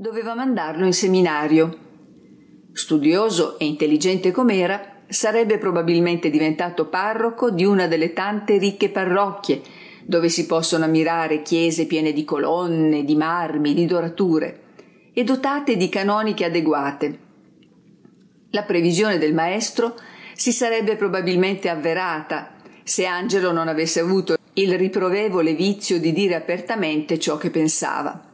doveva mandarlo in seminario. Studioso e intelligente com'era, sarebbe probabilmente diventato parroco di una delle tante ricche parrocchie dove si possono ammirare chiese piene di colonne, di marmi, di dorature e dotate di canoniche adeguate. La previsione del maestro si sarebbe probabilmente avverata se Angelo non avesse avuto il riprovevole vizio di dire apertamente ciò che pensava.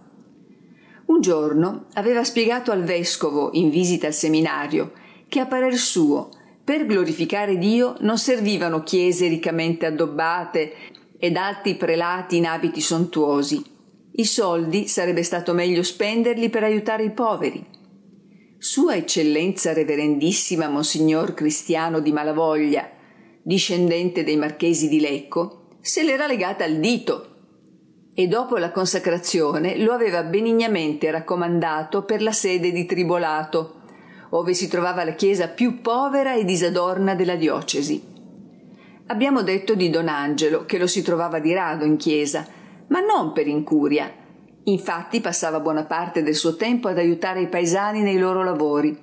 Giorno aveva spiegato al vescovo, in visita al seminario, che a parer suo, per glorificare Dio, non servivano chiese riccamente addobbate ed alti prelati in abiti sontuosi. I soldi sarebbe stato meglio spenderli per aiutare i poveri. Sua Eccellenza Reverendissima Monsignor Cristiano di Malavoglia, discendente dei marchesi di Lecco, se l'era legata al dito e dopo la consacrazione lo aveva benignamente raccomandato per la sede di Tribolato, ove si trovava la chiesa più povera e disadorna della diocesi. Abbiamo detto di Don Angelo che lo si trovava di rado in chiesa, ma non per incuria. Infatti passava buona parte del suo tempo ad aiutare i paesani nei loro lavori.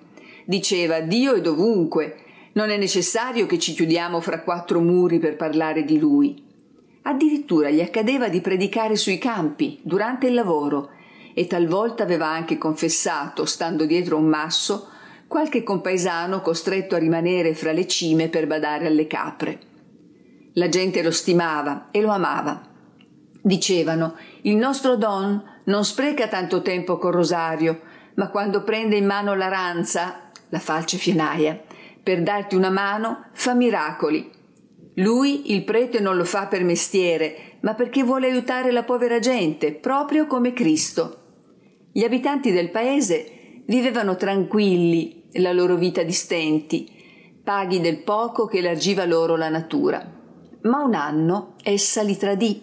Diceva Dio è dovunque, non è necessario che ci chiudiamo fra quattro muri per parlare di lui. Addirittura gli accadeva di predicare sui campi, durante il lavoro, e talvolta aveva anche confessato, stando dietro un masso, qualche compaesano costretto a rimanere fra le cime per badare alle capre. La gente lo stimava e lo amava. Dicevano, il nostro Don non spreca tanto tempo col rosario, ma quando prende in mano l'aranza, la falce fienaia, per darti una mano, fa miracoli lui, il prete, non lo fa per mestiere, ma perché vuole aiutare la povera gente, proprio come Cristo. Gli abitanti del paese vivevano tranquilli la loro vita di stenti, paghi del poco che elargiva loro la natura. Ma un anno essa li tradì.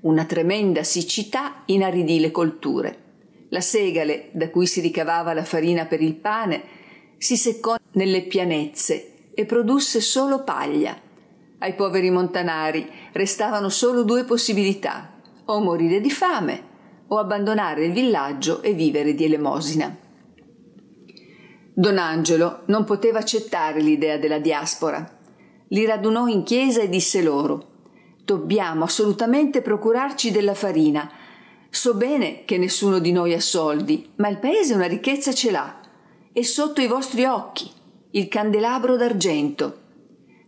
Una tremenda siccità inaridì le colture. La segale, da cui si ricavava la farina per il pane, si seccò nelle pianezze e produsse solo paglia ai poveri montanari restavano solo due possibilità, o morire di fame o abbandonare il villaggio e vivere di elemosina. Don Angelo non poteva accettare l'idea della diaspora. Li radunò in chiesa e disse loro Dobbiamo assolutamente procurarci della farina. So bene che nessuno di noi ha soldi, ma il paese una ricchezza ce l'ha. È sotto i vostri occhi, il candelabro d'argento.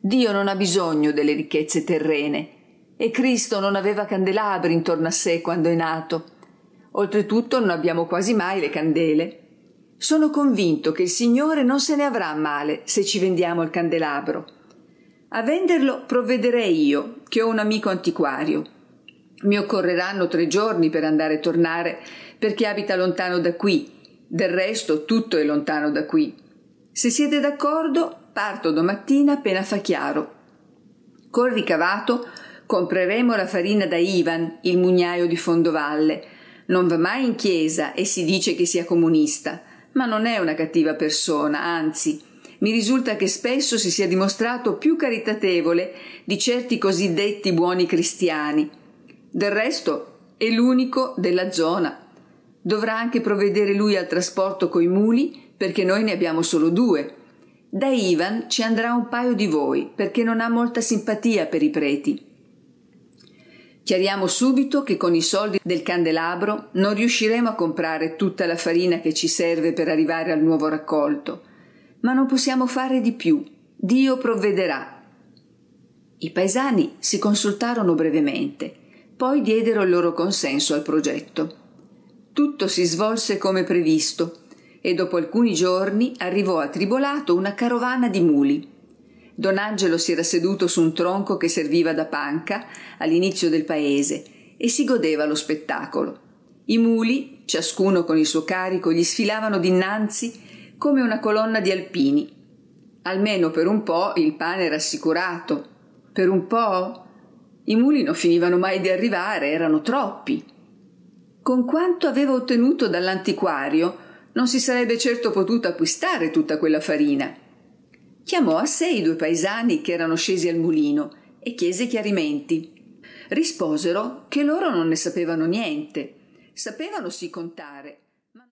Dio non ha bisogno delle ricchezze terrene e Cristo non aveva candelabri intorno a sé quando è nato. Oltretutto non abbiamo quasi mai le candele. Sono convinto che il Signore non se ne avrà male se ci vendiamo il candelabro. A venderlo provvederei io, che ho un amico antiquario. Mi occorreranno tre giorni per andare e tornare, perché abita lontano da qui. Del resto tutto è lontano da qui. Se siete d'accordo, Parto domattina appena fa chiaro. Col ricavato compreremo la farina da Ivan, il mugnaio di Fondovalle. Non va mai in chiesa e si dice che sia comunista, ma non è una cattiva persona, anzi, mi risulta che spesso si sia dimostrato più caritatevole di certi cosiddetti buoni cristiani. Del resto è l'unico della zona. Dovrà anche provvedere lui al trasporto coi muli, perché noi ne abbiamo solo due da Ivan ci andrà un paio di voi, perché non ha molta simpatia per i preti. Chiariamo subito che con i soldi del candelabro non riusciremo a comprare tutta la farina che ci serve per arrivare al nuovo raccolto, ma non possiamo fare di più. Dio provvederà. I paesani si consultarono brevemente, poi diedero il loro consenso al progetto. Tutto si svolse come previsto e dopo alcuni giorni arrivò a Tribolato una carovana di muli. Don Angelo si era seduto su un tronco che serviva da panca all'inizio del paese e si godeva lo spettacolo. I muli, ciascuno con il suo carico, gli sfilavano dinanzi come una colonna di alpini. Almeno per un po' il pane era assicurato. Per un po' i muli non finivano mai di arrivare, erano troppi. Con quanto aveva ottenuto dall'antiquario, non si sarebbe certo potuto acquistare tutta quella farina. Chiamò a sé i due paesani che erano scesi al mulino e chiese chiarimenti. Risposero che loro non ne sapevano niente, sapevano sì contare,